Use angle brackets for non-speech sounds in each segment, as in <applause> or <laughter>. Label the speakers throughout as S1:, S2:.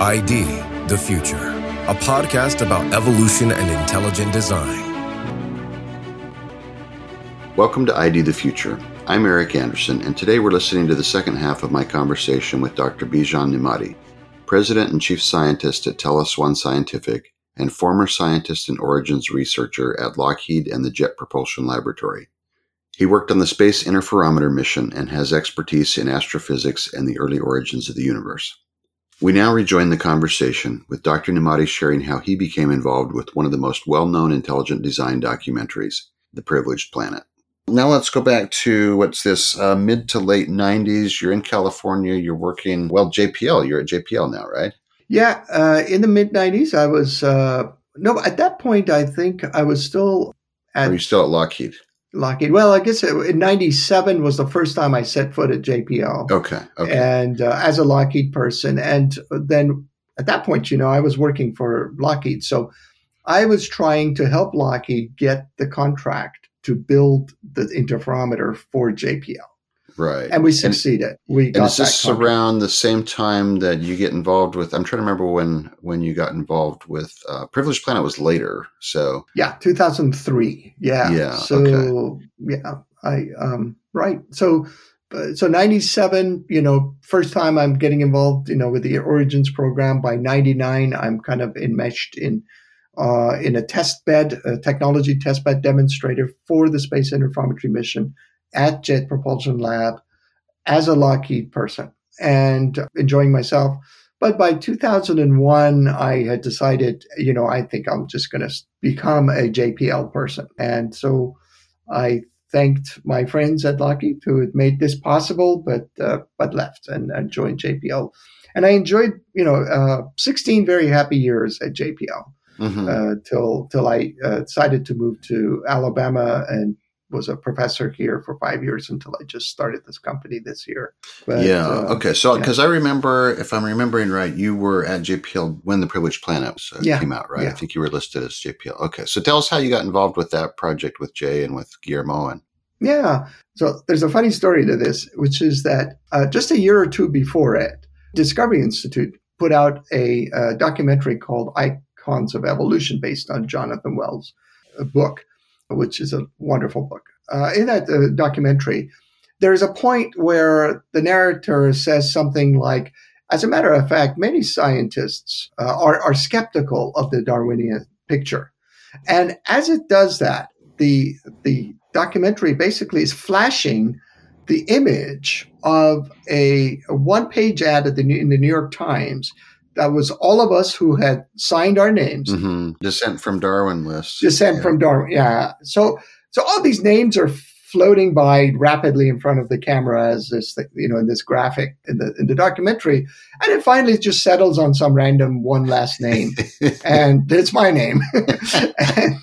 S1: ID the Future, a podcast about evolution and intelligent design.
S2: Welcome to ID the Future. I'm Eric Anderson, and today we're listening to the second half of my conversation with Dr. Bijan Nemati, President and Chief Scientist at TELUS One Scientific and former scientist and origins researcher at Lockheed and the Jet Propulsion Laboratory. He worked on the Space Interferometer mission and has expertise in astrophysics and the early origins of the universe. We now rejoin the conversation with Dr. Nemati sharing how he became involved with one of the most well known intelligent design documentaries, The Privileged Planet. Now let's go back to what's this uh, mid to late 90s. You're in California, you're working, well, JPL, you're at JPL now, right?
S3: Yeah, uh, in the mid 90s, I was, uh, no, at that point, I think I was still
S2: at. Are you still at Lockheed?
S3: Lockheed. Well, I guess in '97 was the first time I set foot at JPL.
S2: Okay. Okay.
S3: And uh, as a Lockheed person, and then at that point, you know, I was working for Lockheed, so I was trying to help Lockheed get the contract to build the interferometer for JPL.
S2: Right.
S3: And we succeeded. And, we
S2: and is this around the same time that you get involved with? I'm trying to remember when when you got involved with uh, Privileged Planet was later. So
S3: yeah, 2003. Yeah.
S2: Yeah.
S3: So okay. yeah, I um right. So so 97 you know first time i'm getting involved you know with the origins program by 99 i'm kind of enmeshed in uh, in a test bed a technology test bed demonstrator for the space interferometry mission at Jet Propulsion Lab as a Lockheed person and enjoying myself. But by 2001, I had decided, you know, I think I'm just going to become a JPL person. And so I thanked my friends at Lockheed who had made this possible, but uh, but left and, and, joined JPL. And I enjoyed, you know, uh, 16 very happy years at JPL mm-hmm. uh, till till I uh, decided to move to Alabama and was a professor here for five years until I just started this company this year.
S2: But, yeah. Uh, okay. So, because yeah. I remember, if I'm remembering right, you were at JPL when the Privileged Planet uh, yeah. came out, right? Yeah. I think you were listed as JPL. Okay. So, tell us how you got involved with that project with Jay and with Guillermo and.
S3: Yeah. So, there's a funny story to this, which is that uh, just a year or two before it, Discovery Institute put out a, a uh, documentary called Icons of Evolution based on Jonathan Wells' book which is a wonderful book. Uh, in that uh, documentary, there's a point where the narrator says something like, as a matter of fact, many scientists uh, are, are skeptical of the Darwinian picture. And as it does that, the, the documentary basically is flashing the image of a, a one page ad the, in the New York Times that was all of us who had signed our names.
S2: Mm-hmm. Dissent from Darwin list.
S3: Dissent yeah. from Darwin. Yeah. So so all these names are floating by rapidly in front of the camera as this you know in this graphic in the in the documentary and it finally just settles on some random one last name <laughs> and it's my name <laughs> and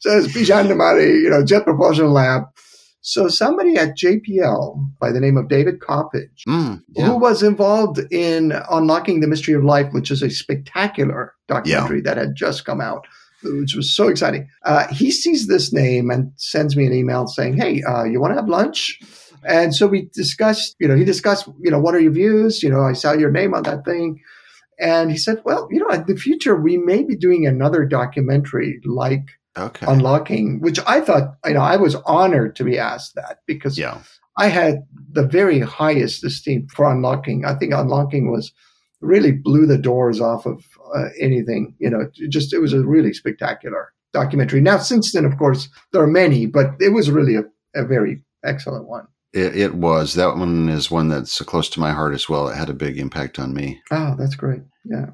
S3: so it's Bijan Nemati, you know Jet Propulsion Lab so somebody at JPL by the name of David Coppedge, mm, yeah. who was involved in Unlocking the Mystery of Life, which is a spectacular documentary yeah. that had just come out, which was so exciting. Uh, he sees this name and sends me an email saying, "Hey, uh, you want to have lunch?" And so we discussed. You know, he discussed. You know, what are your views? You know, I saw your name on that thing. And he said, well, you know, in the future, we may be doing another documentary like okay. unlocking, which I thought, you know, I was honored to be asked that because yeah. I had the very highest esteem for unlocking. I think unlocking was really blew the doors off of uh, anything. You know, it just it was a really spectacular documentary. Now, since then, of course, there are many, but it was really a, a very excellent one.
S2: It, it, was. That one is one that's close to my heart as well. It had a big impact on me.
S3: Oh, that's great. Yeah.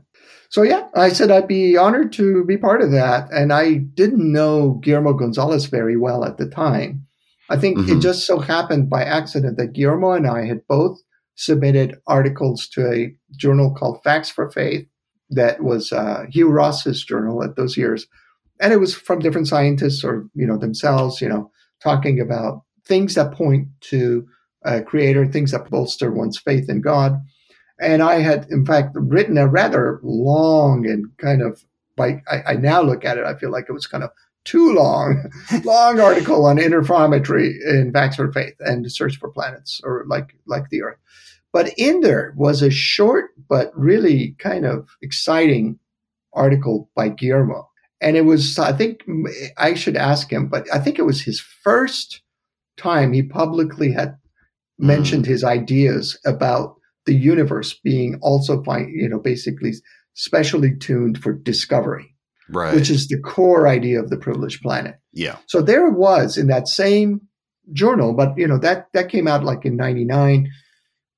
S3: So yeah, I said I'd be honored to be part of that. And I didn't know Guillermo Gonzalez very well at the time. I think mm-hmm. it just so happened by accident that Guillermo and I had both submitted articles to a journal called Facts for Faith that was uh, Hugh Ross's journal at those years. And it was from different scientists or, you know, themselves, you know, talking about things that point to a creator, things that bolster one's faith in God. And I had, in fact, written a rather long and kind of like, I, I now look at it, I feel like it was kind of too long, <laughs> long article on interferometry in for Faith and Search for Planets or like, like the Earth. But in there was a short but really kind of exciting article by Guillermo. And it was, I think I should ask him, but I think it was his first time he publicly had mentioned mm. his ideas about the universe being also, you know, basically specially tuned for discovery,
S2: right.
S3: which is the core idea of the privileged planet.
S2: Yeah.
S3: So there it was in that same journal, but you know that that came out like in '99,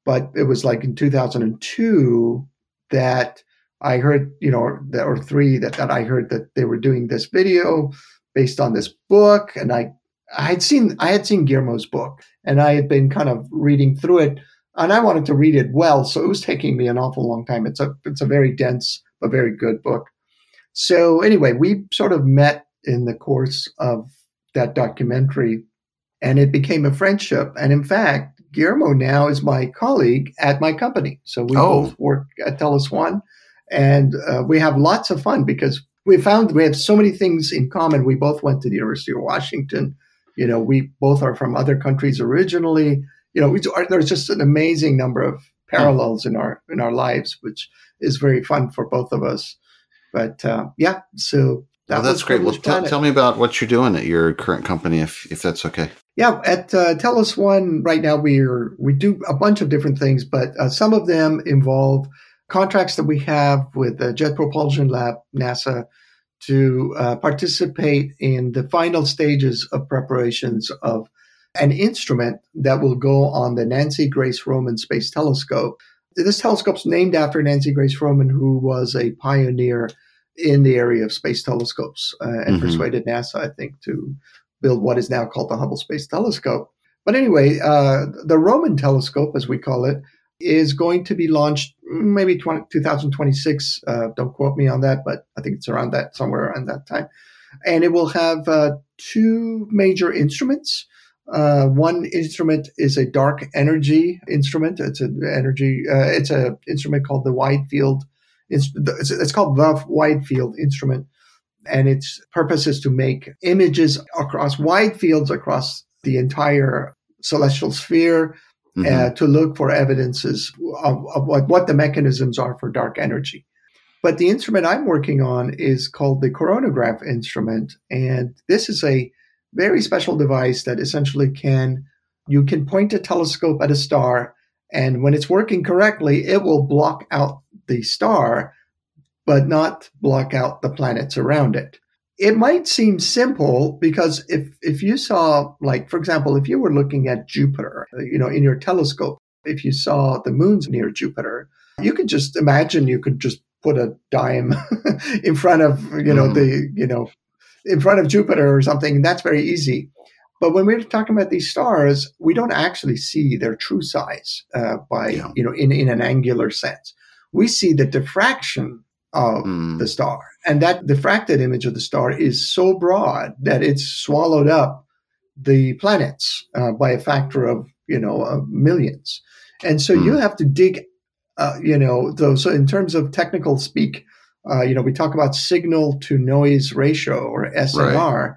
S3: but it was like in 2002 that I heard, you know, or three that, that I heard that they were doing this video based on this book, and I I had seen I had seen Guillermo's book, and I had been kind of reading through it, and I wanted to read it well, so it was taking me an awful long time. It's a it's a very dense but very good book. So anyway, we sort of met in the course of that documentary, and it became a friendship. And in fact, Guillermo now is my colleague at my company, so we oh. both work at TELUS One, and uh, we have lots of fun because we found we have so many things in common. We both went to the University of Washington you know, we both are from other countries originally. You know, we, there's just an amazing number of parallels in our in our lives, which is very fun for both of us. But uh, yeah, so
S2: that well, that's great. Well, t- tell me about what you're doing at your current company, if if that's okay.
S3: Yeah, at uh, TELUS One right now we're we do a bunch of different things, but uh, some of them involve contracts that we have with the Jet Propulsion Lab, NASA, to uh, participate in the final stages of preparations of an instrument that will go on the Nancy Grace Roman Space Telescope. This telescope's named after Nancy Grace Roman, who was a pioneer in the area of space telescopes uh, and mm-hmm. persuaded NASA, I think, to build what is now called the Hubble Space Telescope. But anyway, uh, the Roman telescope, as we call it, is going to be launched maybe 20, 2026. Uh, don't quote me on that, but I think it's around that, somewhere around that time. And it will have uh, two major instruments. Uh, one instrument is a dark energy instrument. It's an energy. Uh, it's an instrument called the Wide Field. It's, it's called the Wide Field instrument, and its purpose is to make images across wide fields across the entire celestial sphere mm-hmm. uh, to look for evidences of, of what, what the mechanisms are for dark energy. But the instrument I'm working on is called the coronagraph instrument. And this is a very special device that essentially can, you can point a telescope at a star, and when it's working correctly, it will block out the star, but not block out the planets around it it might seem simple because if if you saw like for example if you were looking at jupiter you know in your telescope if you saw the moons near jupiter you could just imagine you could just put a dime <laughs> in front of you know mm. the you know in front of jupiter or something that's very easy but when we're talking about these stars we don't actually see their true size uh, by yeah. you know in, in an angular sense we see the diffraction of mm. the star. And that diffracted image of the star is so broad that it's swallowed up the planets uh, by a factor of, you know, of millions. And so mm. you have to dig, uh, you know, so in terms of technical speak, uh, you know, we talk about signal to noise ratio or SNR. Right.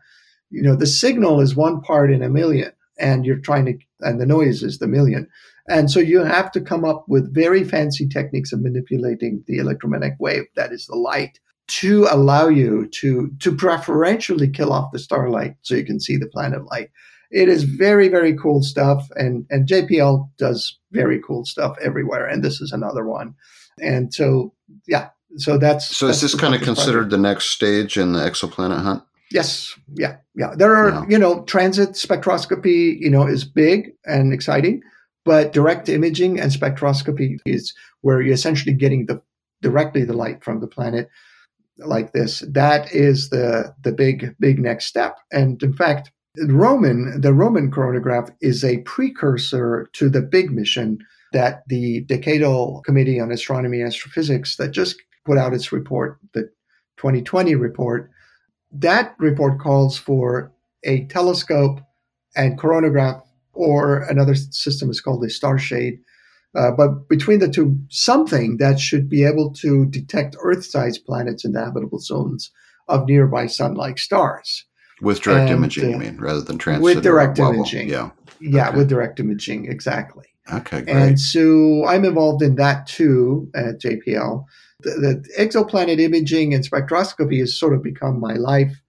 S3: You know, the signal is one part in a million, and you're trying to, and the noise is the million. And so you have to come up with very fancy techniques of manipulating the electromagnetic wave, that is the light, to allow you to, to preferentially kill off the starlight so you can see the planet light. It is very, very cool stuff. And, and JPL does very cool stuff everywhere. And this is another one. And so, yeah, so that's.
S2: So
S3: that's
S2: is this kind of considered project. the next stage in the exoplanet hunt?
S3: Yes. Yeah. Yeah. There are, yeah. you know, transit spectroscopy, you know, is big and exciting. But direct imaging and spectroscopy is where you're essentially getting the directly the light from the planet like this. That is the the big big next step. And in fact, Roman the Roman coronagraph is a precursor to the big mission that the Decadal Committee on Astronomy and Astrophysics that just put out its report, the 2020 report. That report calls for a telescope and coronagraph or another system is called a star shade. Uh, but between the two, something that should be able to detect Earth-sized planets in the habitable zones of nearby sun-like stars.
S2: With direct and, imaging, uh, you mean, rather than transit?
S3: With direct imaging,
S2: yeah.
S3: Yeah,
S2: Okay.
S3: with direct imaging, exactly.
S2: Okay, great.
S3: And so I'm involved in that too at JPL. The, exoplanet imaging and spectroscopy has sort of become my life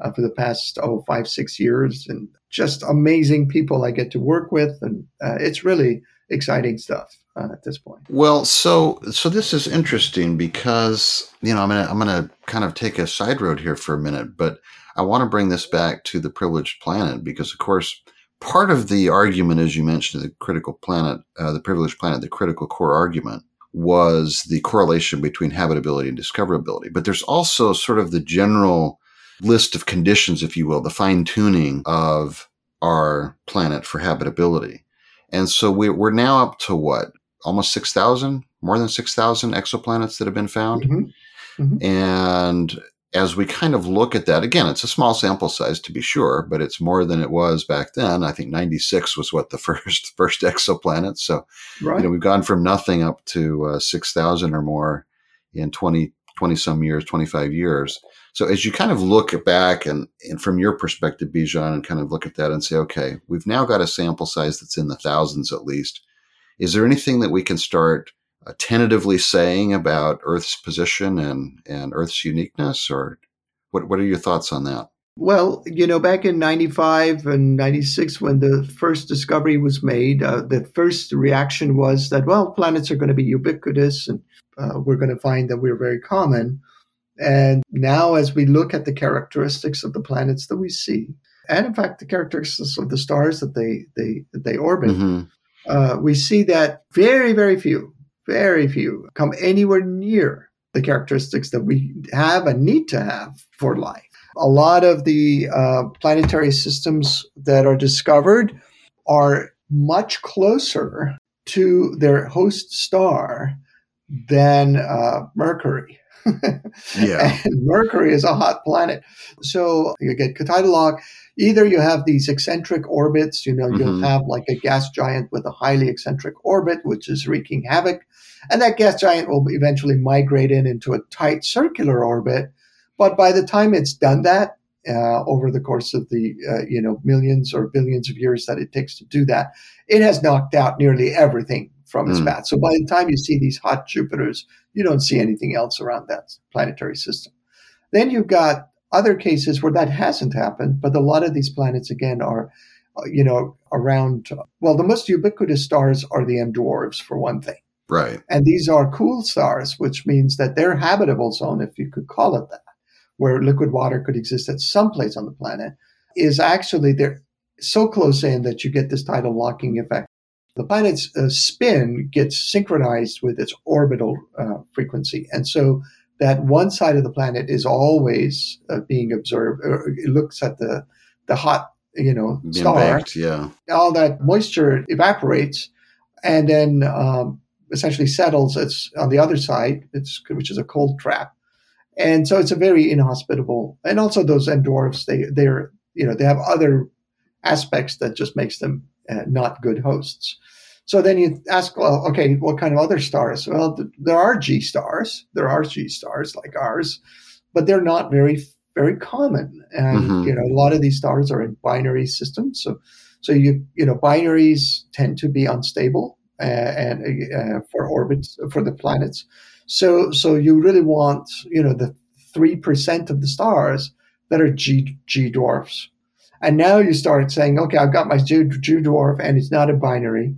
S3: uh, for the past oh five six years, and just amazing people I get to work with, and uh, it's really exciting stuff uh, at this point.
S2: Well, so so this is interesting because you know I'm gonna I'm gonna kind of take a side road here for a minute, but I want to bring this back to the privileged planet because, of course, part of the argument, as you mentioned, the critical planet, uh, the privileged planet, the critical core argument was the correlation between habitability and discoverability. But there's also sort of the general list of conditions, if you will, the fine tuning of our planet for habitability. And so we, we're now up to what? Almost 6,000, more than 6,000 exoplanets that have been found.
S3: Mhm.
S2: And as we kind of look at that, again, it's a small sample size to be sure, but it's more than it was back then. I think 96 was what the <laughs> first first exoplanet. So,
S3: Right.
S2: you know, we've gone from nothing up to uh, 6,000 or more in 20, 20 some years, 25 years. So as you kind of look back and, and from your perspective, Bijan, and kind of look at that and say, okay, we've now got a sample size that's in the thousands at least. Is there anything that we can start uh, tentatively saying about Earth's position and, and Earth's uniqueness, or what, what are your thoughts on that?
S3: Well, you know, back in 95 and 96, when the first discovery was made, uh, the first reaction was that, well, planets are going to be ubiquitous and uh, we're going to find that we're very common. And now, as we look at the characteristics of the planets that we see, and in fact, the characteristics of the stars that they, they, that they orbit,
S2: Mhm.
S3: uh, we see that very, very few, very few come anywhere near the characteristics that we have and need to have for life. A lot of the uh, planetary systems that are discovered are much closer to their host star than uh, Mercury. <laughs>
S2: Yeah.
S3: And Mercury is a hot planet. So you get lock. Either you have these eccentric orbits, you know, you'll
S2: Mhm.
S3: have like a gas giant with a highly eccentric orbit, which is wreaking havoc. And that gas giant will eventually migrate in into a tight circular orbit. But by the time it's done that, uh, over the course of the uh, you know millions or billions of years that it takes to do that, it has knocked out nearly everything from its
S2: Mm.
S3: path. So by the time you see these hot Jupiters, you don't see anything else around that planetary system. Then you've got other cases where that hasn't happened, but a lot of these planets again are, uh, you know, around. Well, the most ubiquitous stars are the M dwarfs for one thing,
S2: Right.
S3: and these are cool stars, which means that their habitable zone, if you could call it that, where liquid water could exist at some place on the planet, is actually they're so close in that you get this tidal locking effect. The planet's uh, spin gets synchronized with its orbital uh, frequency, and so that one side of the planet is always uh, being observed. It looks at the the hot, you know, star.
S2: baked, yeah.
S3: All that moisture evaporates, and then um, essentially settles. It's on the other side, it's which is a cold trap, and so it's a very inhospitable. And also those dwarfs, they they're you know they have other aspects that just makes them uh, not good hosts. So then you ask, well, okay, what kind of other stars? Well, th- there are G stars. There are G stars like ours, but they're not very, very common. And
S2: Mhm.
S3: you know, a lot of these stars are in binary systems. So, so you you know, binaries tend to be unstable and uh, for orbits for the planets. So, so you really want you know the three percent of the stars that are G G dwarfs. And now you start saying, okay, I've got my G, G dwarf, and it's not a binary.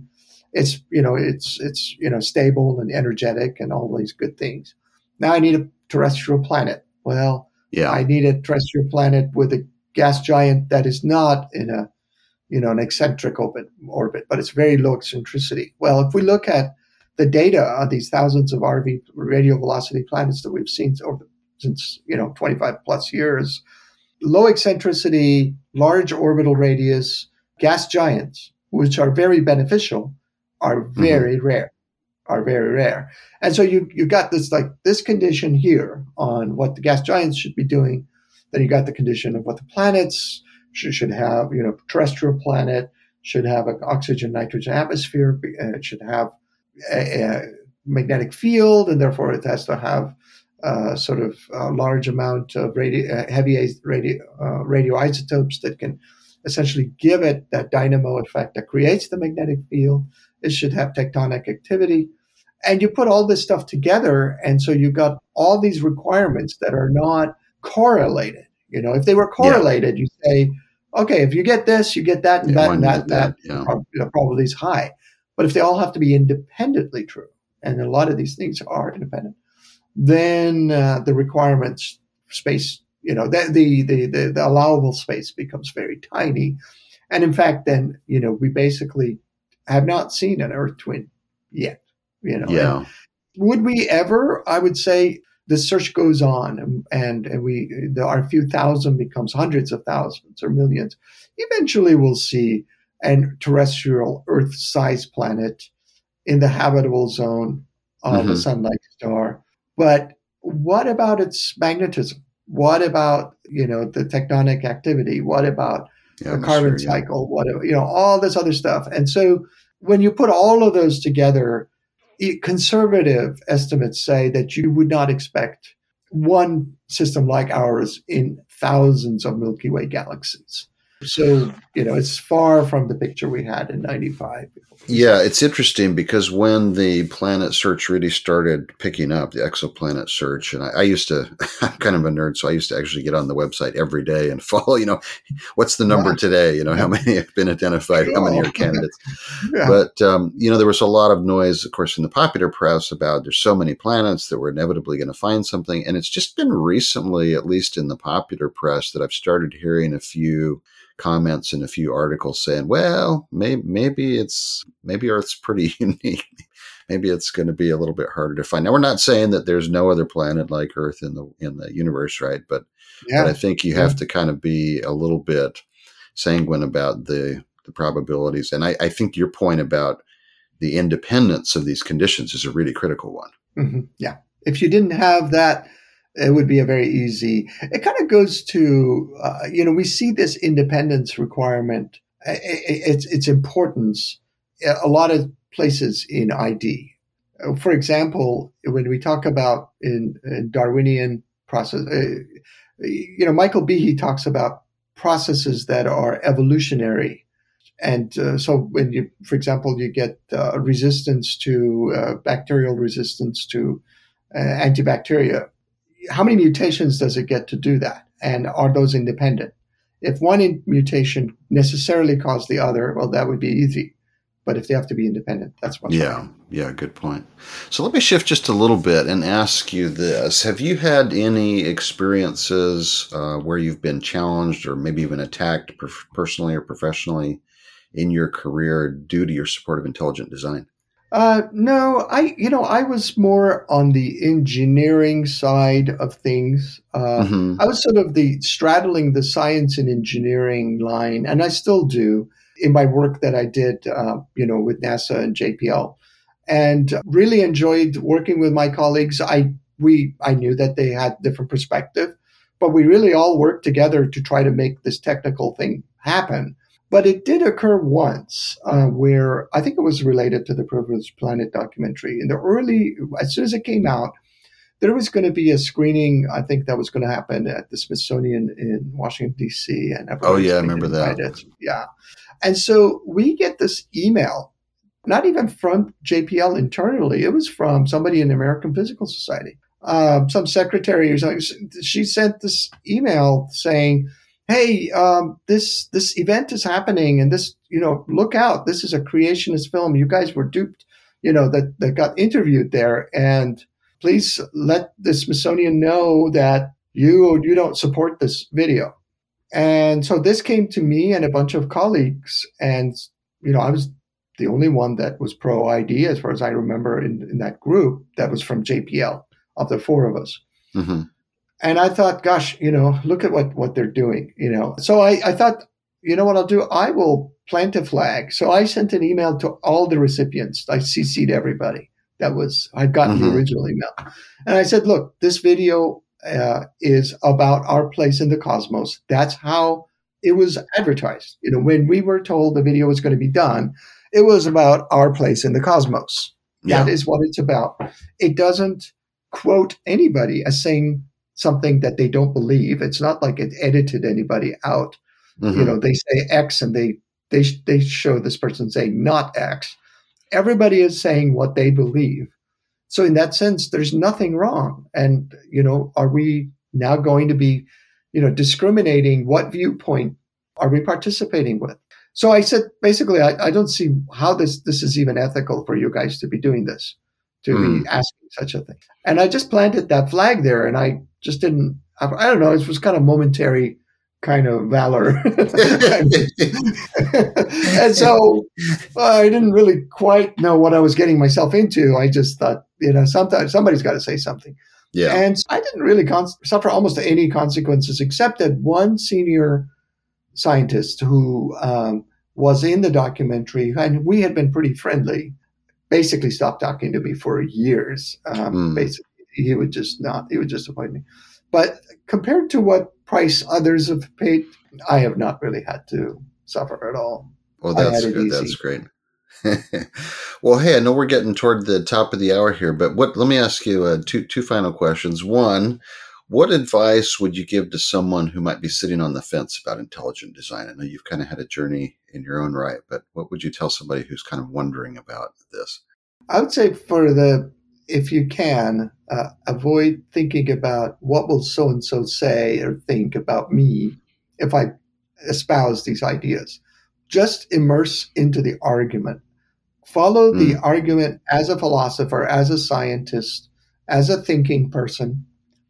S3: It's you know, it's it's you know, stable and energetic and all these good things. Now I need a terrestrial planet. Well,
S2: Yeah.
S3: I need a terrestrial planet with a gas giant that is not in a you know an eccentric orbit, orbit, but it's very low eccentricity. Well, if we look at the data on these thousands of RV radio velocity planets that we've seen over since you know 25 plus years, low eccentricity, large orbital radius, gas giants, which are very beneficial, are mm-hmm. very rare. Are very rare. And so you you got this like this condition here on what the gas giants should be doing. Then you got the condition of what the planets should, have. You know, terrestrial planet should have an oxygen nitrogen atmosphere. uh, It should have a, a magnetic field, and therefore it has to have uh, sort of a large amount of radio, uh, heavy radio, uh, radioisotopes that can essentially give it that dynamo effect that creates the magnetic field. It should have tectonic activity. And you put all this stuff together, and so you've got all these requirements that are not correlated. You know, if they were correlated, yeah. you say, okay, if you get this, you get that, and yeah, that, and that, that, that yeah. probability is high. But if they all have to be independently true, and a lot of these things are independent, then uh, the requirements space, you know, the, the, the, the, the allowable space becomes very tiny. And in fact, then, you know, we basically have not seen an Earth twin yet, you know.
S2: Yeah. And
S3: would we ever? I would say the search goes on and, and, and we, the, our few thousand becomes hundreds of thousands or millions. Eventually we'll see an terrestrial Earth sized planet in the habitable zone of mm-hmm. a sun-like star. But what about its magnetism? What about you know the tectonic activity? What about yeah, the carbon sure, cycle? Yeah. What you know all this other stuff? And so when you put all of those together, conservative estimates say that you would not expect one system like ours in thousands of Milky Way galaxies. So, you know, it's far from the picture we had in 95.
S2: Yeah, it's interesting because when the planet search really started picking up, the exoplanet search, and I, I, used to, <laughs> I'm kind of a nerd, so I used to actually get on the website every day and <laughs> follow, you know, what's the number yeah. today? You know, how many have been identified? How many are <laughs> candidates? yeah. But, um, you know, there was a lot of noise, of course, in the popular press about there's so many planets that we're inevitably going to find something. And it's just been recently, at least in the popular press, that I've started hearing a few comments in a few articles saying, well, may- maybe it's maybe Earth's pretty <laughs> unique. maybe it's going to be a little bit harder to find. Now, we're not saying that there's no other planet like Earth in the in the universe, right? But, yeah. but I think you have to kind of be a little bit sanguine about the the probabilities. And I, I think your point about the independence of these conditions is a really critical one.
S3: Mm-hmm. Yeah. If you didn't have that it would be a very easy. It kind of goes to, uh, you know, we see this independence requirement, its its importance, a lot of places in ID. For example, when we talk about in, in Darwinian process, uh, you know, Michael Behe talks about processes that are evolutionary. And uh, so, when you, for example, you get uh, resistance to uh, bacterial resistance to uh, antibacteria, how many mutations does it get to do that? And are those independent? If one mutation necessarily caused the other, well, that would be easy. But if they have to be independent, that's what.
S2: Yeah, yeah, good point. So let me shift just a little bit and ask you this: Have you had any experiences uh, where you've been challenged or maybe even attacked personally or professionally in your career due to your support of intelligent design?
S3: Uh, no, I you know I was more on the engineering side of things. Uh, mm-hmm. I was sort of the straddling the science and engineering line, and I still do in my work that I did, uh, you know, with NASA and JPL, and really enjoyed working with my colleagues. I we I knew that they had different perspective, but we really all worked together to try to make this technical thing happen. But it did occur once uh, where I think it was related to the Privileged Planet documentary. In the early, as soon as it came out, there was going to be a screening. I think that was going to happen at the Smithsonian in Washington D.C. And
S2: oh yeah, I remember that.
S3: Yeah, and so we get this email, not even from JPL internally. It was from somebody in the American Physical Society, uh, some secretary or something. She sent this email saying hey, um, this this event is happening, and this, you know, look out, this is a creationist film. You guys were duped, you know, that that got interviewed there, and please let the Smithsonian know that you you don't support this video. And so this came to me and a bunch of colleagues, and you know, I was the only one that was pro ID, as far as I remember, in, in that group that was from JPL of the four of us. Mm-hmm. And I thought, gosh, you know, look at what, what they're doing, you know. So I, I thought, you know what I'll do? I will plant a flag. So I sent an email to all the recipients. I CC'd everybody that was, I'd gotten mm-hmm. the original email. And I said, look, this video uh, is about our place in the cosmos. That's how it was advertised. You know, when we were told the video was going to be done, it was about our place in the cosmos. Yeah. That is what it's about. It doesn't quote anybody as saying something that they don't believe. It's not like it edited anybody out. Mm-hmm. You know, they say X and they they they show this person saying not X. Everybody is saying what they believe. So in that sense, there's nothing wrong. And you know, are we now going to be, you know, discriminating what viewpoint are we participating with? So I said, basically, I, I don't see how this this is even ethical for you guys to be doing this, to mm. be hmm. asking such a thing. And I just planted that flag there, and I just didn't. I, I don't know. It was kind of momentary kind of valor. <laughs> and so I didn't really quite know what I was getting myself into. I just thought, you know, sometimes somebody's got to say something.
S2: Yeah.
S3: And I didn't really con- suffer almost any consequences except that one senior scientist who um, was in the documentary, and we had been pretty friendly, basically stopped talking to me for years. Um, mm. Basically, he would just not, he would just avoid me. But compared to what price others have paid, I have not really had to suffer at all.
S2: Well, that's good. That's great. <laughs> well, hey, I know we're getting toward the top of the hour here, but what? Let me ask you uh, two two final questions. One, what advice would you give to someone who might be sitting on the fence about intelligent design? I know you've kind of had a journey in your own right, but what would you tell somebody who's kind of wondering about this?
S3: I would say for the, if you can, uh, avoid thinking about what will so and so say or think about me if I espouse these ideas. Just immerse into the argument. Follow mm. the hmm. argument as a philosopher, as a scientist, as a thinking person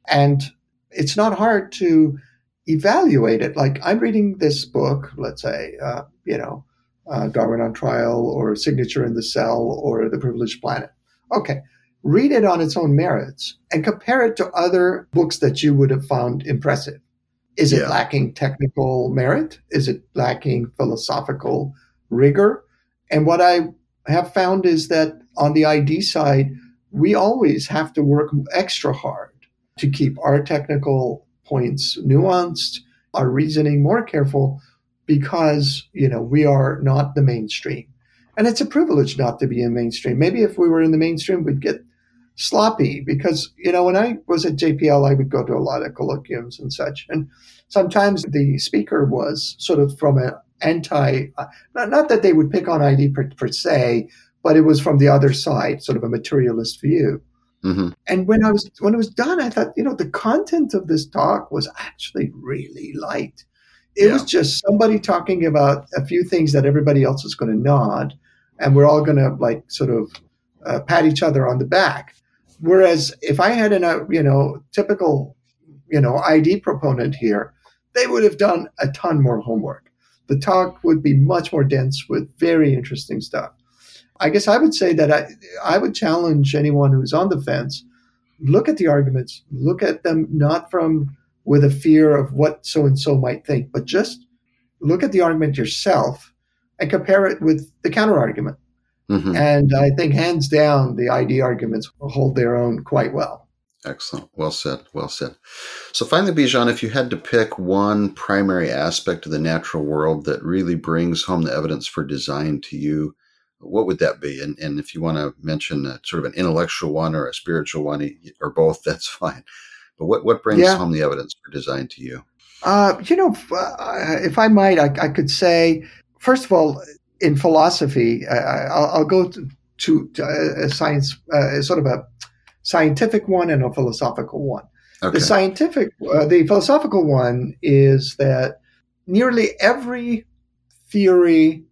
S3: and it's not hard to evaluate it. Like I'm reading this book, let's say, uh, you know, uh, Darwin on Trial or Signature in the Cell or The Privileged Planet. Okay, read it on its own merits and compare it to other books that you would have found impressive. Is it lacking technical merit? Is it lacking philosophical rigor? And what I have found is that on the ID side, we always have to work extra hard to keep our technical points nuanced, our reasoning more careful, because you know we are not the mainstream, and it's a privilege not to be in mainstream. Maybe if we were in the mainstream, we'd get sloppy because you know when I was at JPL, I would go to a lot of colloquiums and such, and sometimes the speaker was sort of from an anti, not, not that they would pick on ID per, per se, but it was from the other side, sort of a materialist view. Mm-hmm. And when I was when it was done, I thought, you know, the content of this talk was actually really light. It yeah. was just somebody talking about a few things that everybody else is going to nod, and we're all going to like sort of uh, pat each other on the back. Whereas if I had a uh, you know typical you know ID proponent here, they would have done a ton more homework. The talk would be much more dense with very interesting stuff. I guess I would say that I, I would challenge anyone who's on the fence look at the arguments, look at them not from with a fear of what so and so might think, but just look at the argument yourself and compare it with the counter argument. Mm-hmm. And I think hands down, the ID arguments will hold their own quite well.
S2: Excellent. Well said. Well said. So finally, Bijan, if you had to pick one primary aspect of the natural world that really brings home the evidence for design to you, what would that be? And, and if you want to mention a, sort of an intellectual one or a spiritual one or both, <laughs> that's fine. But what, what brings yeah. home the evidence for design to you?
S3: Uh, you know, if, uh, if I might, I, I, could say, first of all, in philosophy, I, will go to, to, to, a science, uh, sort of a scientific one and a philosophical one. Okay. The scientific, uh, the philosophical one is that nearly every theory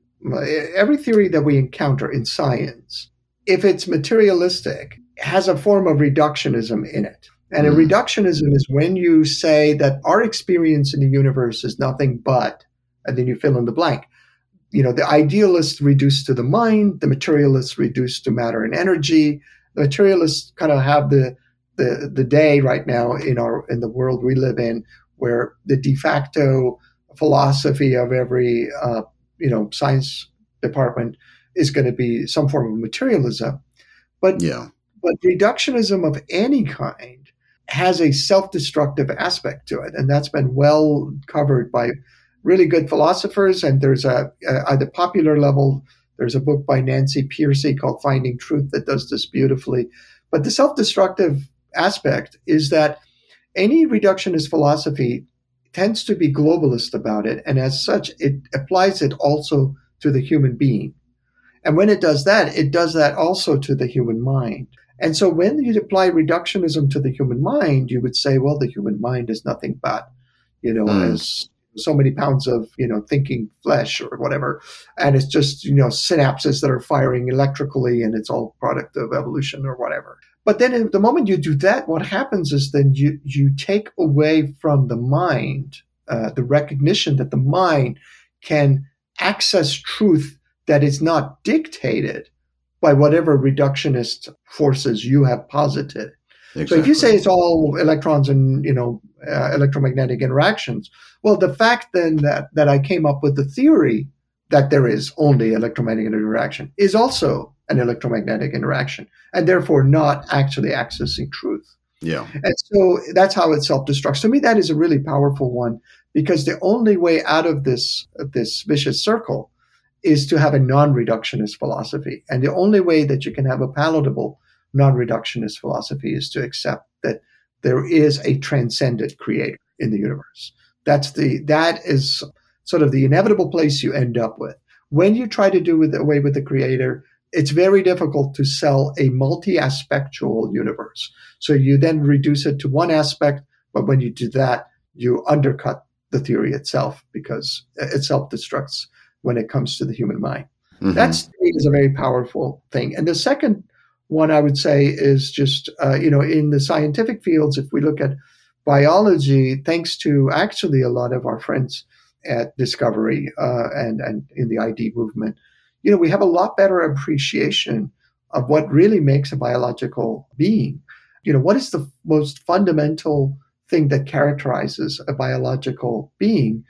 S3: every theory that we encounter in science, if it's materialistic, has a form of reductionism in it. And mm. a reductionism is when you say that our experience in the universe is nothing but, and then you fill in the blank. You know, the idealists reduced to the mind, the materialists reduced to matter and energy. The materialists kind of have the the the day right now in our in the world we live in, where the de facto philosophy of every uh, you know science department is going to be some form of materialism but
S2: yeah
S3: but reductionism of any kind has a self-destructive aspect to it and that's been well covered by really good philosophers and there's a, a at the popular level there's a book by nancy pearcey called finding truth that does this beautifully but the self-destructive aspect is that any reductionist philosophy tends to be globalist about it. And as such, it applies it also to the human being. And when it does that, it does that also to the human mind. And so when you apply reductionism to the human mind, you would say, well, the human mind is nothing but, you know, mm. as so many pounds of, you know, thinking flesh or whatever. And it's just, you know, synapses that are firing electrically and it's all product of evolution or whatever. But then the moment you do that, what happens is then you, you take away from the mind uh, the recognition that the mind can access truth that is not dictated by whatever reductionist forces you have posited. Exactly. So if you say it's all electrons and you know uh, electromagnetic interactions, well, the fact then that that I came up with the theory that there is only electromagnetic interaction is also an electromagnetic interaction, and therefore not actually accessing truth.
S2: Yeah.
S3: And so that's how it self-destructs. To me, that is a really powerful one because the only way out of this this vicious circle is to have a non-reductionist philosophy. And the only way that you can have a palatable non-reductionist philosophy is to accept that there is a transcendent creator in the universe. That's the that is sort of the inevitable place you end up with. When you try to do with, away with the creator, it's very difficult to sell a multi-aspectual universe. So you then reduce it to one aspect, but when you do that, you undercut the theory itself because it self-destructs when it comes to the human mind. Mm-hmm. That's is a very powerful thing. And the second one I would say is just uh, you know in the scientific fields, if we look at biology, thanks to actually a lot of our friends at Discovery uh, and and in the ID movement, you know we have a lot better appreciation of what really makes a biological being. You know what is the most fundamental thing that characterizes a biological being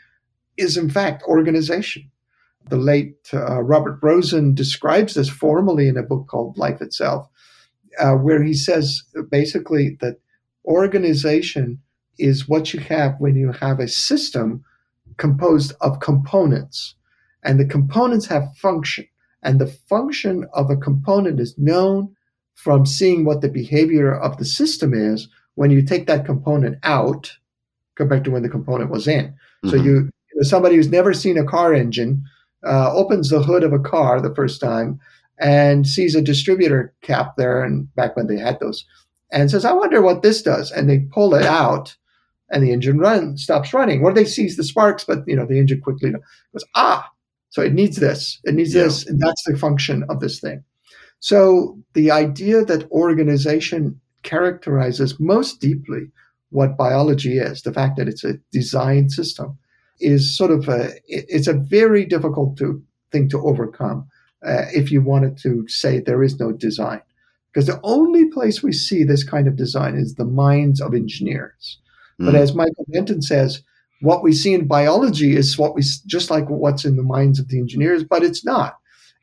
S3: is in fact organization the late uh, Robert Rosen describes this formally in a book called Life Itself, uh, where he says basically that organization is what you have when you have a system composed of components. And the components have function. And the function of a component is known from seeing what the behavior of the system is when you take that component out compared to when the component was in. Mm-hmm. So you, you know, somebody who's never seen a car engine uh, opens the hood of a car the first time and sees a distributor cap there, and back when they had those, and says, "I wonder what this does." And they pull it out, and the engine run stops running. Or they seize the sparks, but you know the engine quickly goes, "Ah, so it needs this, it needs yeah. this, and that's the function of this thing." So the idea that organization characterizes most deeply what biology is, the fact that it's a design system, is sort of a it's a very difficult to thing to overcome uh, if you wanted to say there is no design. Because the only place we see this kind of design is the minds of engineers. Mm. but as michael denton says what we see in biology is what we just like what's in the minds of the engineers but it's not.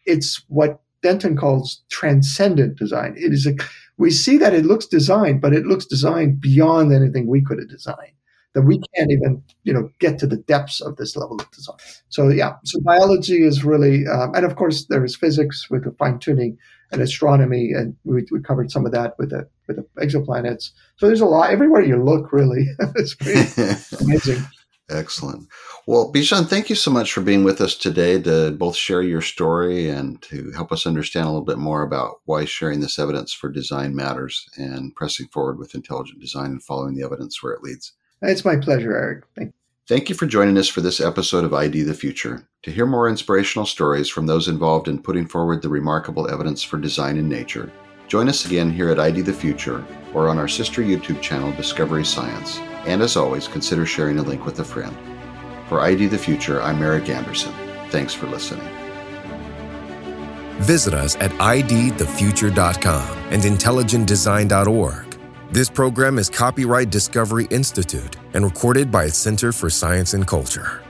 S3: It's what denton calls transcendent design. It is a we see that it looks designed but it looks designed beyond anything we could have designed that we can't even you know get to the depths of this level of design. So yeah, so biology is really, um, and of course there is physics with the fine tuning and astronomy, and we, we covered some of that with the with the exoplanets. So there's a lot everywhere you look. Really, <laughs> it's pretty <laughs> amazing.
S2: Excellent. Well, Bijan, thank you so much for being with us today to both share your story and to help us understand a little bit more about why sharing this evidence for design matters and pressing forward with intelligent design and following the evidence where it leads.
S3: It's my pleasure, Eric. Thank you.
S2: Thank you for joining us for this episode of ID the Future. To hear more inspirational stories from those involved in putting forward the remarkable evidence for design in nature, join us again here at ID the Future or on our sister YouTube channel, Discovery Science. And as always, consider sharing a link with a friend. For ID the Future, I'm Eric Anderson. Thanks for listening.
S1: Visit us at idthefuture.com and intelligentdesign.org this program is copyright Discovery Institute and recorded by its Center for Science and Culture.